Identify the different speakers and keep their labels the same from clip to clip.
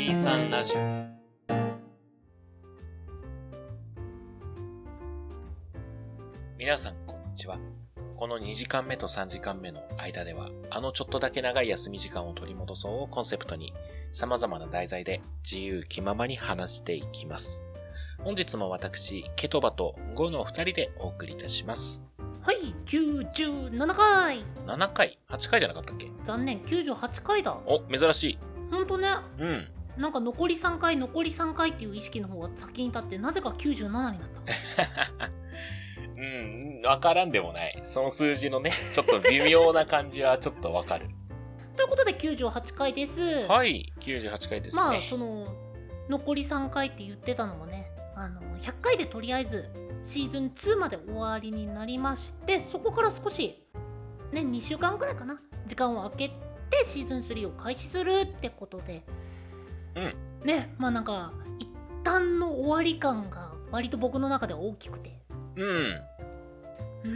Speaker 1: 23ラジオ皆さんこんにちはこの2時間目と3時間目の間ではあのちょっとだけ長い休み時間を取り戻そうをコンセプトに様々な題材で自由気ままに話していきます本日も私ケトバとゴの2人でお送りいたします
Speaker 2: はい、97回
Speaker 1: 7回 ?8 回じゃなかったっけ？
Speaker 2: 残念、98回だ。
Speaker 1: お、珍しい。
Speaker 2: ほんとね、
Speaker 1: うん。
Speaker 2: なんか残り3回、残り3回っていう意識の方が先に立って、なぜか97になった。
Speaker 1: うん、わからんでもない。その数字のね、ちょっと微妙な感じはちょっとわかる。
Speaker 2: ということで98回です。
Speaker 1: はい、98回ですね。
Speaker 2: まあ、その、残り3回って言ってたのもね、あの、100回でとりあえず、シーズン2まで終わりになりまして、そこから少し、ね、2週間くらいかな、時間を空けてシーズン3を開始するってことで、
Speaker 1: うん。
Speaker 2: ね、まあなんか、一旦の終わり感が割と僕の中では大きくて。
Speaker 1: うん。
Speaker 2: うー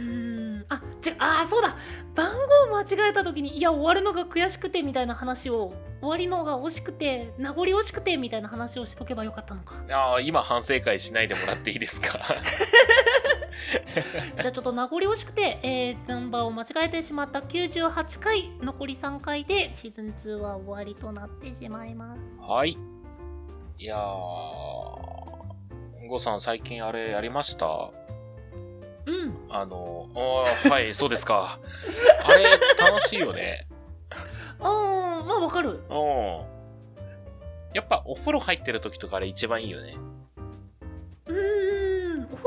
Speaker 2: ん、あ、違う、あー、そうだ番号間違えた時に、いや、終わるのが悔しくてみたいな話を、終わりのが惜しくて、名残惜しくてみたいな話をしとけばよかったのか。
Speaker 1: ああ、今反省会しないでもらっていいですか？
Speaker 2: じゃあちょっと名残惜しくて、えー、ナンバーを間違えてしまった98回、残り3回でシーズン2は終わりとなってしまいます。
Speaker 1: はい。いやー、ゴさん最近あれやりました？
Speaker 2: うん。
Speaker 1: あの、あーはい、そうですか。あれ、楽しいよね。
Speaker 2: あー、まあわかる。
Speaker 1: うん。やっぱお風呂入ってる時とかあれ一番いいよね。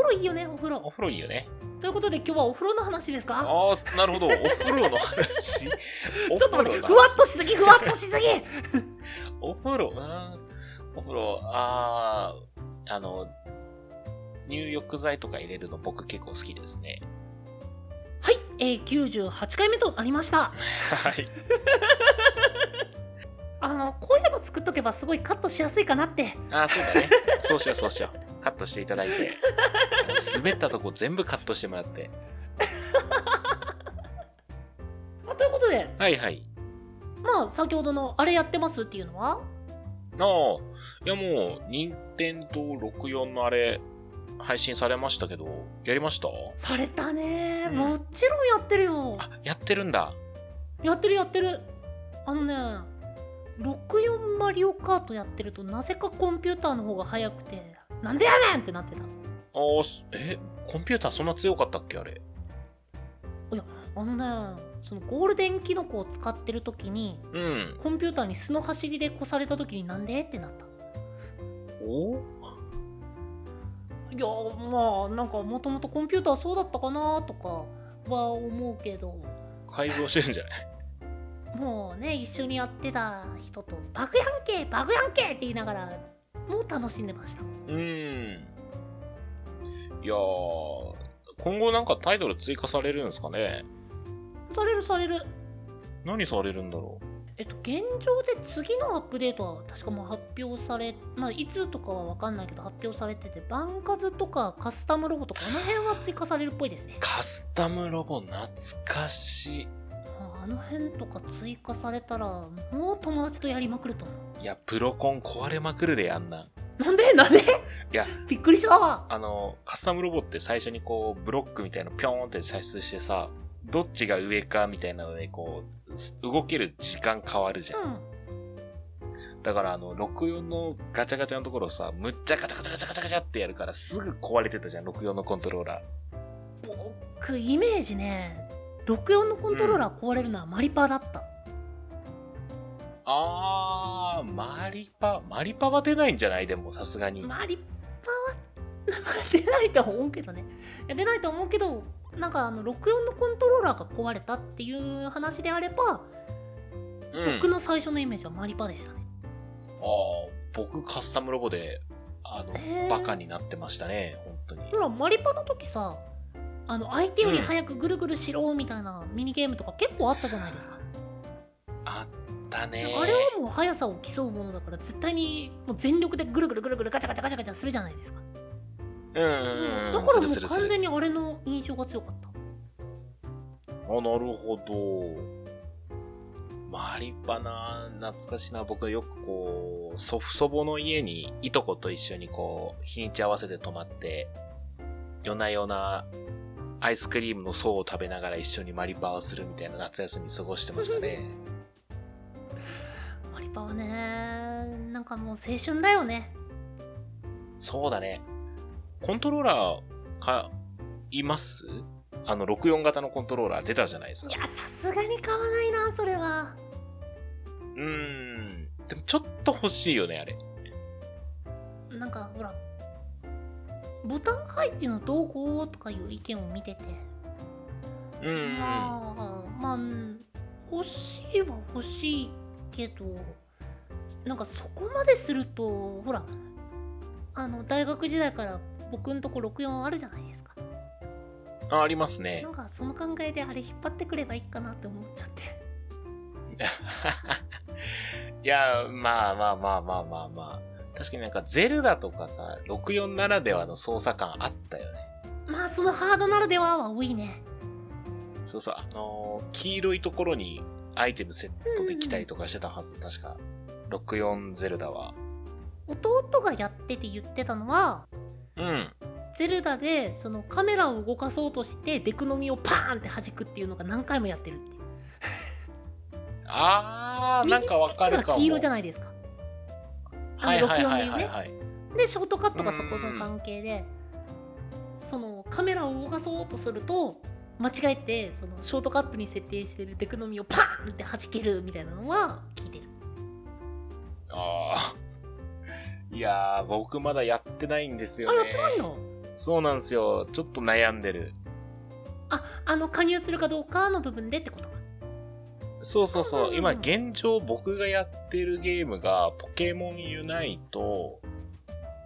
Speaker 2: 風呂いいよね、お風呂。
Speaker 1: お風呂いいよね。
Speaker 2: ということで今日はお風呂の話ですか？
Speaker 1: ああ、なるほど。お風呂の話。ちょ
Speaker 2: っと待って、ふわっとしすぎ、ふわっとしすぎ
Speaker 1: お風呂、うん。お風呂、ああ、あの、入浴剤とか入れるの僕結構好きですね。
Speaker 2: はい、えー、98回目となりました。
Speaker 1: はい。
Speaker 2: あの、こういうの作っとけばすごいカットしやすいかなって。
Speaker 1: ああ、そうだね。そうしよう、そうしよう。カットしていただいて。滑ったとこ全部カットしてもらって。
Speaker 2: まあ、ということで、
Speaker 1: はいはい。
Speaker 2: まあ、先ほどのあれやってますっていうのは？
Speaker 1: ああ、いやもう、任天堂64のあれ、配信されましたけど、やりました？
Speaker 2: されたね、
Speaker 1: うん
Speaker 2: もちろんやってるよ。
Speaker 1: あ、やってるんだ。
Speaker 2: やってるやってる。あのね、64マリオカートやってるとなぜかコンピューターの方が速くて、なんでやねんってなってた。
Speaker 1: ああ、すえ、コンピューターそんな強かったっけあれ？
Speaker 2: あのね、そのゴールデンキノコを使ってる時に、
Speaker 1: うん。
Speaker 2: コンピューターに素の走りで越された時になんで？ってなった。
Speaker 1: お？
Speaker 2: いやまあなんかもともとコンピューターそうだったかなとかは思うけど
Speaker 1: 改造してるんじゃない？
Speaker 2: もうね一緒にやってた人と「バグやんけバグやんけ!」って言いながらもう楽しんでました
Speaker 1: うーん。いやー、今後なんかタイトル追加されるんですかね？
Speaker 2: されるされる
Speaker 1: 何されるんだろ
Speaker 2: えっと現状で次のアップデートは確かもう発表されまあいつとかは分かんないけど発表されててバンカズとかカスタムロボとかあの辺は追加されるっぽいですね
Speaker 1: う。カスタムロボ懐かしい。
Speaker 2: あの辺とか追加されたらもう友達とやりまくると思う
Speaker 1: いや、プロコン壊れまくるであんな。
Speaker 2: なんでなんで？
Speaker 1: いや、
Speaker 2: びっくりしたわ
Speaker 1: あの、カスタムロボって最初にこう、ブロックみたいなのピョーンって射出してさ、どっちが上かみたいなので、こう、動ける時間変わるじゃん。
Speaker 2: うん
Speaker 1: だからあの、64のガチャガチャのところをさ、むっちゃガチャガチャガチャガチャガチャってやるからすぐ壊れてたじゃん、64のコントローラー。
Speaker 2: 僕イメージね64のコントローラー壊れるのはマリパだった、
Speaker 1: あー、マリパ、マリパは出ないんじゃない？でも、さすがに。
Speaker 2: マリパは出ないと思うけどねいや出ないと思うけどなんかあの64のコントローラーが壊れたっていう話であれば、
Speaker 1: うん。
Speaker 2: 僕の最初のイメージはマリパでしたね
Speaker 1: あー、僕カスタムロボで、あの、バカになってましたね、本当に。
Speaker 2: ほらマリパの時さあの相手より早くぐるぐるしろみたいなミニゲームとか結構あったじゃないですか、
Speaker 1: あったね
Speaker 2: あれはもう速さを競うものだから絶対にもう全力でぐるぐるぐるぐるガチャガチャガチャガチャするじゃないですか
Speaker 1: うん。
Speaker 2: だからもう完全にあれの印象が強かった
Speaker 1: あ、なるほど。マリパな、懐かしいな。僕はよくこう、祖父祖母の家にいとこと一緒にこう、日にち合わせて泊まって、夜な夜なアイスクリームの層を食べながら一緒にマリパをするみたいな夏休み過ごしてましたね。
Speaker 2: マリパはねなんかもう青春だよね
Speaker 1: そうだね。コントローラー買います？あの64型のコントローラー出たじゃないですか。
Speaker 2: いやさすがに買わないなそれは
Speaker 1: うーん。でもちょっと欲しいよね、あれ。
Speaker 2: なんかほらボタン配置のどうこうとかいう意見を見てて
Speaker 1: うんうん。
Speaker 2: まあまあ欲しいは欲しいけどなんかそこまでするとほらあの大学時代から僕んとこ64あるじゃないですか
Speaker 1: あ、ありますね
Speaker 2: な。んかその考えであれ引っ張ってくればいいかなって思っちゃって
Speaker 1: いや、まあまあまあまあまあまあ。確かになんかゼルダとかさ、64ならではの操作感あったよね。
Speaker 2: まあそのハードならではは多いね
Speaker 1: そうそう、あのー黄色いところにアイテムセットできたりとかしてたはず、確か。64ゼルダは。
Speaker 2: 弟がやってて言ってたのは
Speaker 1: うん。
Speaker 2: ゼルダでそのカメラを動かそうとしてデクノミをパーンって弾くっていうのが何回もやってるって
Speaker 1: あー、なんかわかるかも。
Speaker 2: 黄色じゃないですか
Speaker 1: はいはいはい
Speaker 2: 64で言うね。でショートカットがそこの関係でそのカメラを動かそうとすると間違えてそのショートカットに設定してるデクノミをパーンって弾けるみたいなのは聞いてる
Speaker 1: あー。いやー、僕まだやってないんですよ
Speaker 2: あ
Speaker 1: ね。
Speaker 2: やってないの？
Speaker 1: そうなんですよ。ちょっと悩んでる。
Speaker 2: ああの加入するかどうかの部分でってことか
Speaker 1: そうそうそう。今現状僕がやってるゲームが、ポケモンユナイト、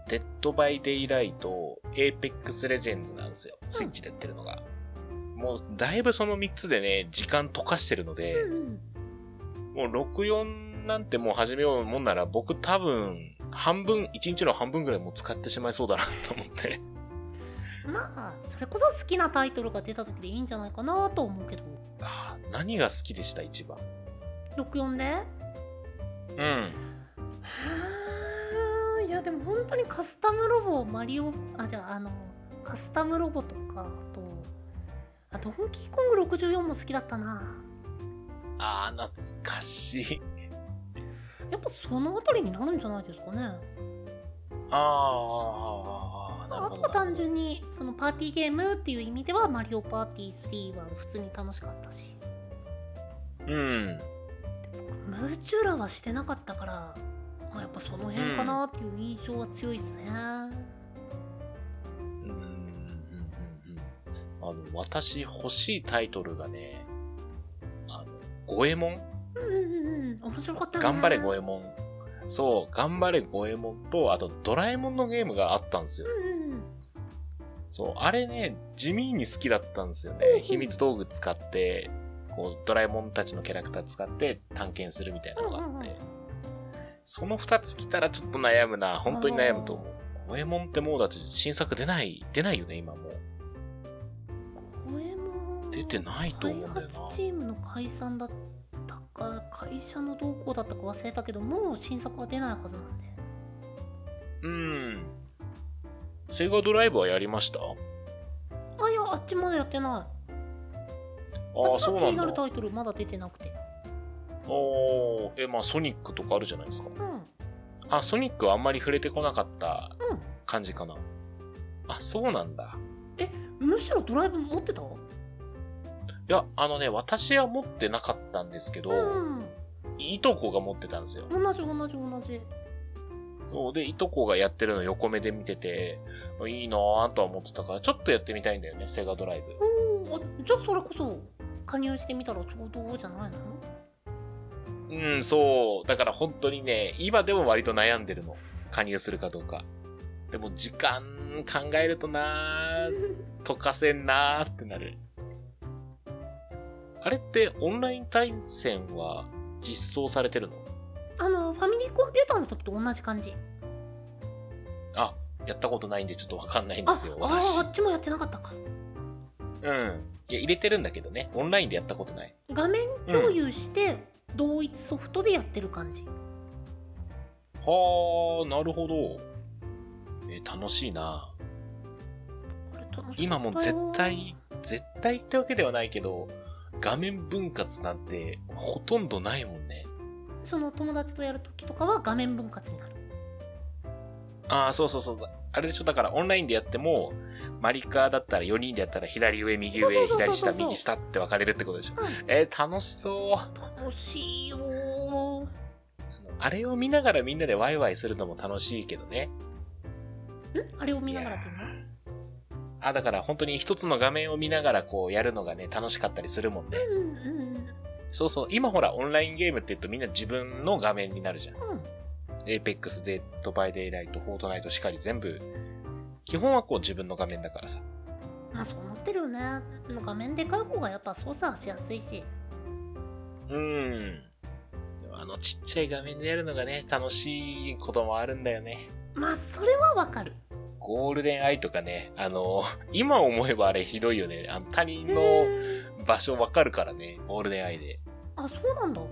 Speaker 1: Dead by Daylight、Apex Legends なんですよ。スイッチでやってるのが。もうだいぶその3つでね、時間溶かしてるので、もう64なんてもう始めようもんなら僕多分半分、1日の半分ぐらいもう使ってしまいそうだなと思って。
Speaker 2: まあそれこそ好きなタイトルが出た時でいいんじゃないかなと思うけど
Speaker 1: あー何が好きでした一番
Speaker 2: ？64で？
Speaker 1: うん。
Speaker 2: はーいやでも本当にカスタムロボマリオあじゃああのカスタムロボとかあとあドンキーコング64も好きだったな
Speaker 1: あー懐かしい。
Speaker 2: やっぱそのあたりになるんじゃないですかね
Speaker 1: あー、なるほど。
Speaker 2: あとは単純にそのパーティーゲームっていう意味ではマリオパーティー3は普通に楽しかったし
Speaker 1: うん。
Speaker 2: ムーチューラはしてなかったから、まあ、やっぱその辺かなっていう印象は強いですね、
Speaker 1: うんうんうんうんあの、私欲しいタイトルがね、あの、ゴエモン
Speaker 2: うん、うんうんうん面白かったね
Speaker 1: 頑張れゴエモン。そう、頑張れゴエモンと、あとドラえもんのゲームがあったんですよ。
Speaker 2: うんうん
Speaker 1: そう、あれね、地味に好きだったんですよね。秘密道具使って、こう、ドラえもんたちのキャラクター使って探検するみたいなのがあって。その二つ来たらちょっと悩むな。本当に悩むと思う。ゴエモンってもうだって新作出ない、出ないよね、今もう。
Speaker 2: ゴエモン
Speaker 1: 出てないと思うんだよな
Speaker 2: 開発チームの解散だったか会社の動向だったか忘れたけどもう新作は出ないはずなんで
Speaker 1: うん。セガドライブはやりました？
Speaker 2: あいやあっちまだやってない
Speaker 1: ああ、そうなんだ
Speaker 2: 気になる。タイトルまだ出てなくて
Speaker 1: おーえ、まあソニックとかあるじゃないですか。
Speaker 2: うん
Speaker 1: あ、ソニックはあんまり触れてこなかった
Speaker 2: うん
Speaker 1: 感じかな。あ、そうなんだ。
Speaker 2: むしろドライブ持ってた？
Speaker 1: いや、あのね、私は持ってなかったんですけど、
Speaker 2: うん
Speaker 1: いとこが持ってたんですよ。
Speaker 2: 同じ同じ同じ
Speaker 1: そうで、いとこがやってるの横目で見てて、いいなぁとは思ってたから、ちょっとやってみたいんだよね、セガドライブ。
Speaker 2: おーあじゃあそれこそ加入してみたらちょうどじゃないの？
Speaker 1: うん、そう。だから本当にね、今でも割と悩んでるの。加入するかどうか。でも時間考えるとなぁ、溶かせんなーってなる。あれってオンライン対戦は実装されてるの？
Speaker 2: あのファミリーコンピューターの時と同じ感じ
Speaker 1: あ、やったことないんでちょっとわかんないんで
Speaker 2: あ
Speaker 1: すよ、
Speaker 2: あ
Speaker 1: 私
Speaker 2: あ。あっちもやってなかったか
Speaker 1: うん。いや、入れてるんだけどね。オンラインでやったことない。
Speaker 2: 画面共有して、同一ソフトでやってる感じ
Speaker 1: はあ、なるほど。えー楽しいな。
Speaker 2: あれ楽しかったよ
Speaker 1: 今もう絶対、絶対ってわけではないけど、画面分割なんてほとんどないもんね。
Speaker 2: その友達とやるときとかは画面分割になる
Speaker 1: ああ、そうそうそう。あれでしょ、だからオンラインでやっても、マリカだったら4人でやったら左上、右上、左下、右下って分かれるってことでしょ。
Speaker 2: うん
Speaker 1: えー楽しそう。
Speaker 2: 楽しいよー
Speaker 1: あれを見ながらみんなでワイワイするのも楽しいけどね。
Speaker 2: ん？あれを見ながらっていうの？
Speaker 1: あ、だから本当に一つの画面を見ながらこうやるのがね、楽しかったりするもんね。
Speaker 2: うんうんうん
Speaker 1: そうそう。今ほら、オンラインゲームって言うとみんな自分の画面になるじゃん。
Speaker 2: うん
Speaker 1: Apex、Dead by Daylight、Fortnite しかり全部、基本はこう自分の画面だからさ。
Speaker 2: まあそう思ってるよね画面でかい方がやっぱ操作しやすいし
Speaker 1: うーん。でもあのちっちゃい画面でやるのがね、楽しいこともあるんだよね。
Speaker 2: まあそれはわかる
Speaker 1: ゴールデンアイとかね、あの、今思えばあれひどいよね。あの他人の場所わかるからね、ゴールデンアイで。
Speaker 2: あそうなんだ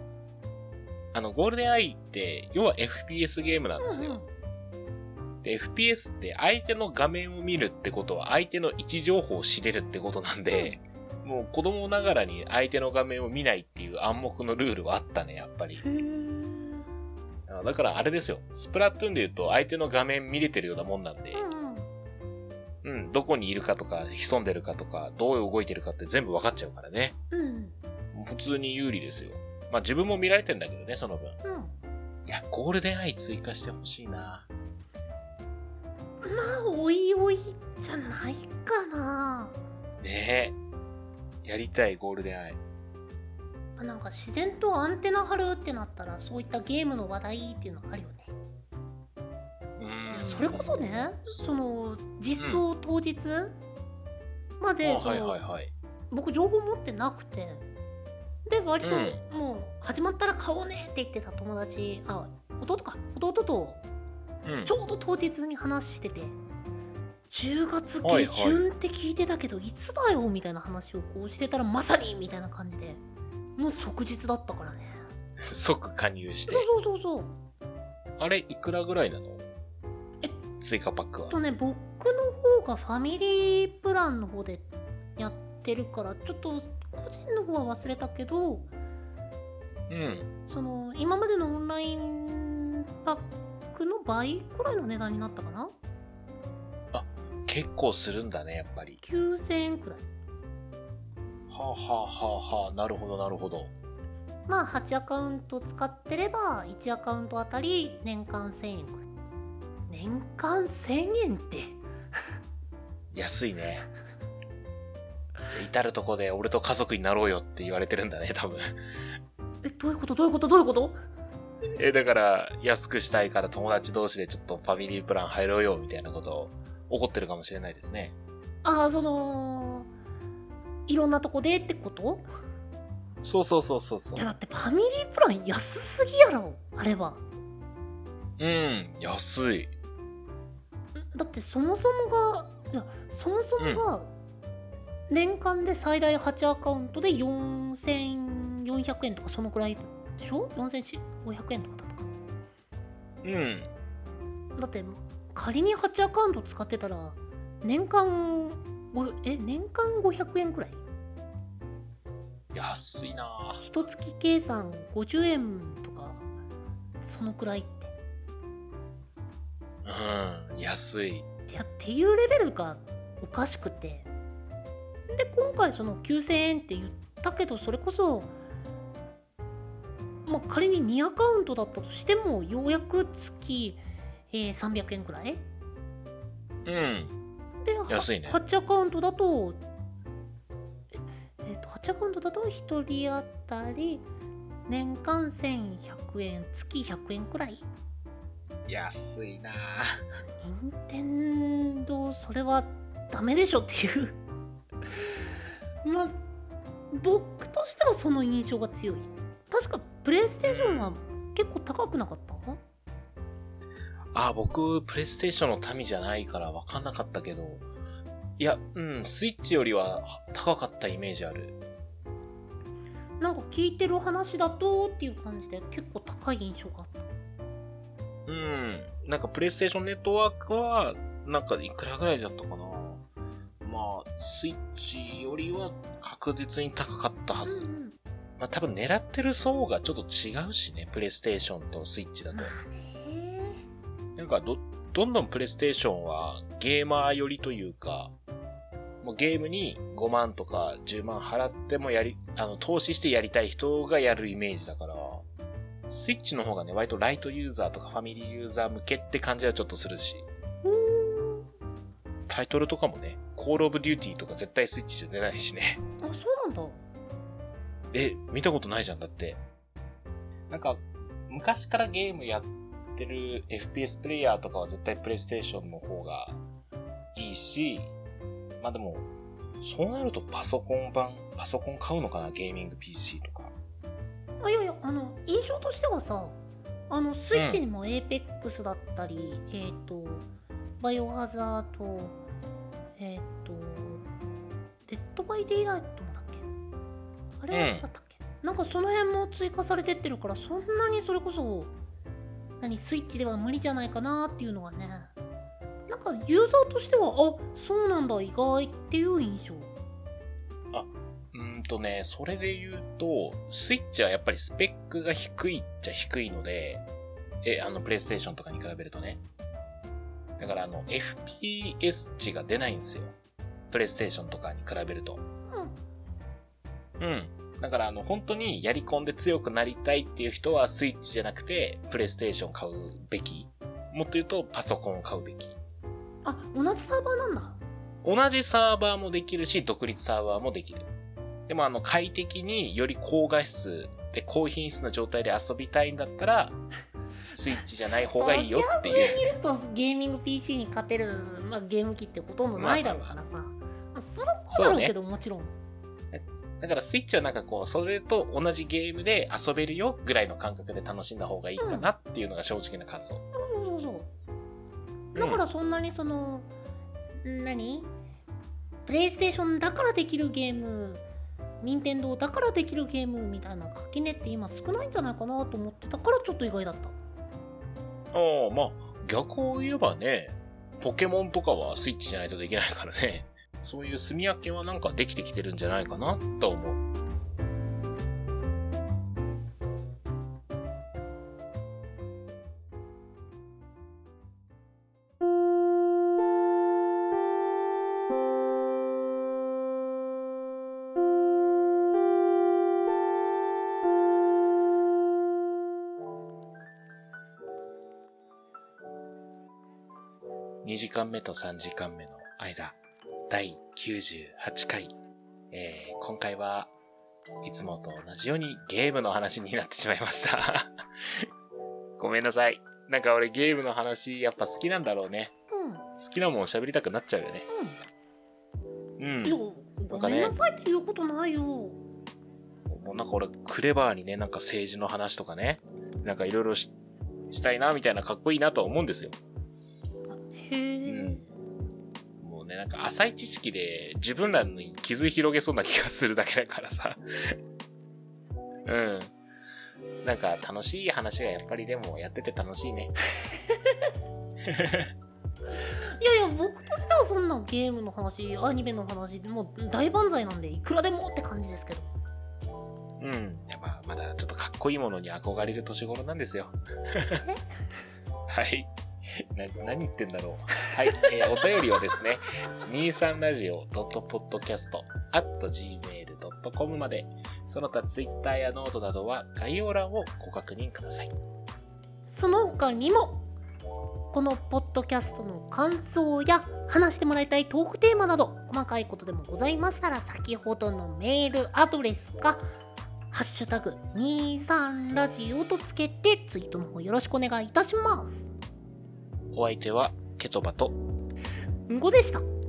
Speaker 1: あの、ゴールデンアイって、要は FPS ゲームなんですよ。で、FPS って相手の画面を見るってことは相手の位置情報を知れるってことなんで、もう子供ながらに相手の画面を見ないっていう暗黙のルールはあったね、やっぱり。だからあれですよ。スプラトゥーンで言うと相手の画面見れてるようなもんなんで
Speaker 2: うん
Speaker 1: うん、どこにいるかとか、潜んでるかとか、どう動いてるかって全部分かっちゃうからね。
Speaker 2: うん
Speaker 1: 普通に有利ですよ。まあ自分も見られてんだけどね、その分。
Speaker 2: うん
Speaker 1: いや、ゴールデンアイ追加してほしいな。
Speaker 2: まあおいおいじゃないかな
Speaker 1: ねえ。やりたい、ゴールデンアイ。
Speaker 2: まあなんか自然とアンテナ張るってなったらそういったゲームの話題っていうのあるよねそれこそねその実装当日までその
Speaker 1: はいはい。
Speaker 2: 僕情報持ってなくて。で割と
Speaker 1: うん。
Speaker 2: もう始まったら買おうねって言ってた友達あ弟か。弟と
Speaker 1: うん。
Speaker 2: ちょうど当日に話してて。10月
Speaker 1: はい
Speaker 2: 下旬って聞いてたけど、いつだよみたいな話をこうしてたらまさにみたいな感じで。もう即日だったからね。
Speaker 1: 即加入して。
Speaker 2: そう。そうそうそう。
Speaker 1: あれ、いくらぐらいなの？
Speaker 2: え
Speaker 1: 追加パックは
Speaker 2: と。ね僕の方がファミリープランの方でやってるからちょっと個人の方は忘れたけど
Speaker 1: うん。
Speaker 2: その今までのオンラインパックの倍くらいの値段になったかな？
Speaker 1: 結構するんだね、やっぱり。
Speaker 2: 9000円くらい
Speaker 1: はあ、はあはあはあ、なるほどなるほど。
Speaker 2: まあ8アカウント使ってれば1アカウントあたり年間1000円くらい年間1000円って
Speaker 1: 安いね。至るとこで俺と家族になろうよって言われてるんだね、多分。
Speaker 2: えどういうこと？どういうこと？どういうこと？
Speaker 1: え、だから、安くしたいから友達同士でちょっとファミリープラン入ろうよ、みたいなことを怒ってるかもしれないですね。
Speaker 2: ああそのいろんなとこでってこと？
Speaker 1: そうそうそうそうそう
Speaker 2: いや。だってファミリープラン安すぎやろあれは
Speaker 1: うん、安い。
Speaker 2: だってそもそもがいやそもそもが年間で最大8アカウントで4400円とかそのくらいでしょ？4500円とかだったか。
Speaker 1: うん。
Speaker 2: だって仮に8アカウント使ってたら年間ごえ年間500円くらい？
Speaker 1: 安いな。ぁ
Speaker 2: 一月計算50円とかそのくらい。って
Speaker 1: うん、安い。
Speaker 2: いやっていうレベルがおかしくて。で今回その9000円って言ったけどそれこそまあ仮に2アカウントだったとしてもようやく月、えー300円くらい？
Speaker 1: うん。
Speaker 2: では
Speaker 1: 安いね。
Speaker 2: 8アカウントだとええーと8アカウントだと1人当たり年間1100円月100円くらい？
Speaker 1: 安いな。ぁ
Speaker 2: 任天堂それはダメでしょっていう。まあ僕としてはその印象が強い。確かプレイステーションは結構高くなかった？
Speaker 1: あ、僕、プレイステーションの民じゃないから分かんなかったけど、いや、うん、スイッチよりは高かったイメージある。
Speaker 2: なんか聞いてる話だとっていう感じで結構高い印象があった
Speaker 1: うん。なんか、プレイステーションネットワークは、なんか、いくらぐらいだったかな？まあ、スイッチよりは確実に高かったはず。
Speaker 2: うんうん
Speaker 1: まあ、多分狙ってる層がちょっと違うしね、プレイステーションとスイッチだとなんかど、どんどんプレイステーションはゲーマー寄りというか、もうゲームに5万とか10万払ってもやり、あの、投資してやりたい人がやるイメージだから、スイッチの方がね、割とライトユーザーとかファミリーユーザー向けって感じはちょっとするし、タイトルとかもね、コールオブデューティーとか絶対スイッチじゃ出ないしね。
Speaker 2: あそうなんだ
Speaker 1: え、見たことないじゃん、だって。なんか、昔からゲームやってる FPS プレイヤーとかは絶対プレイステーションの方がいいし、まあでも、そうなるとパソコン版、パソコン買うのかなゲーミング PC とか。
Speaker 2: あいやいやあの印象としてはさあのスイッチにも APEX だったり、えっ、とバイオハザードえっ、と Dead by Daylight もだっけ？あれは違ったっけ、なんかその辺も追加されてってるからそんなにそれこそ何スイッチでは無理じゃないかなっていうのがね。なんかユーザーとしてはあそうなんだ意外っていう印象。
Speaker 1: うーんとね、それで言うと、スイッチはやっぱりスペックが低いっちゃ低いので、え、あの、プレイステーションとかに比べるとね。だからあの、FPS 値が出ないんですよ。プレイステーションとかに比べると。うん。だからあの、本当にやり込んで強くなりたいっていう人はスイッチじゃなくて、プレイステーション買うべき。もっと言うと、パソコンを買うべき。
Speaker 2: あ同じサーバーなんだ
Speaker 1: 同じサーバーもできるし、独立サーバーもできる。でもあの、快適により高画質で高品質な状態で遊びたいんだったら、スイッチじゃない方がいいよっていう。
Speaker 2: 見るとゲーミング PC に勝てる、まあ、ゲーム機ってほとんどないだろうからさ、まあ、そりゃそうだろうけどもちろん。
Speaker 1: だからスイッチはなんかこう、それと同じゲームで遊べるよぐらいの感覚で楽しんだ方がいいかなっていうのが正直な感想。
Speaker 2: そうそうそう
Speaker 1: う。ん。
Speaker 2: だからそんなにその、何？プレイステーションだからできるゲーム任天堂だからできるゲームみたいな垣根って今少ないんじゃないかなと思ってたからちょっと意外だった
Speaker 1: ああ、まあ、逆を言えばね、ポケモンとかはスイッチじゃないとできないからね。そういう住み分けはなんかできてきてるんじゃないかなと思う。2時間目と3時間目の間、第98回。えー、今回はいつもと同じようにゲームの話になってしまいました。ごめんなさい。なんか俺ゲームの話やっぱ好きなんだろうね。
Speaker 2: うん
Speaker 1: 好きなもん喋りたくなっちゃうよね。う
Speaker 2: うんい。ごめんなさいって言うことないよ
Speaker 1: もうなんか俺クレバーにね、なんか政治の話とかね、なんかいろいろししたいなみたいなかっこいいなとは思うんですよ。うんもうね、なんか浅い知識で自分らに傷広げそうな気がするだけだからさ。うん。なんか楽しい話がやっぱりでもやってて楽しいね。
Speaker 2: いやいや僕としてはそんなゲームの話アニメの話もう大万歳なんでいくらでもって感じですけど
Speaker 1: うん。やっぱまだちょっとかっこいいものに憧れる年頃なんですよ。はい。な、何言ってんだろう。はい。えーお便りはですね、23radio.podcast.gmail.com まで、その他 Twitter やノートなどは概要欄をご確認ください。
Speaker 2: その他にもこのポッドキャストの感想や話してもらいたいトークテーマなど細かいことでもございましたら先ほどのメールアドレスか「ハッシュタグ #23 ラジオ」とつけてツイートの方よろしくお願いいたします。
Speaker 1: お相手はケトバと
Speaker 2: んごでした。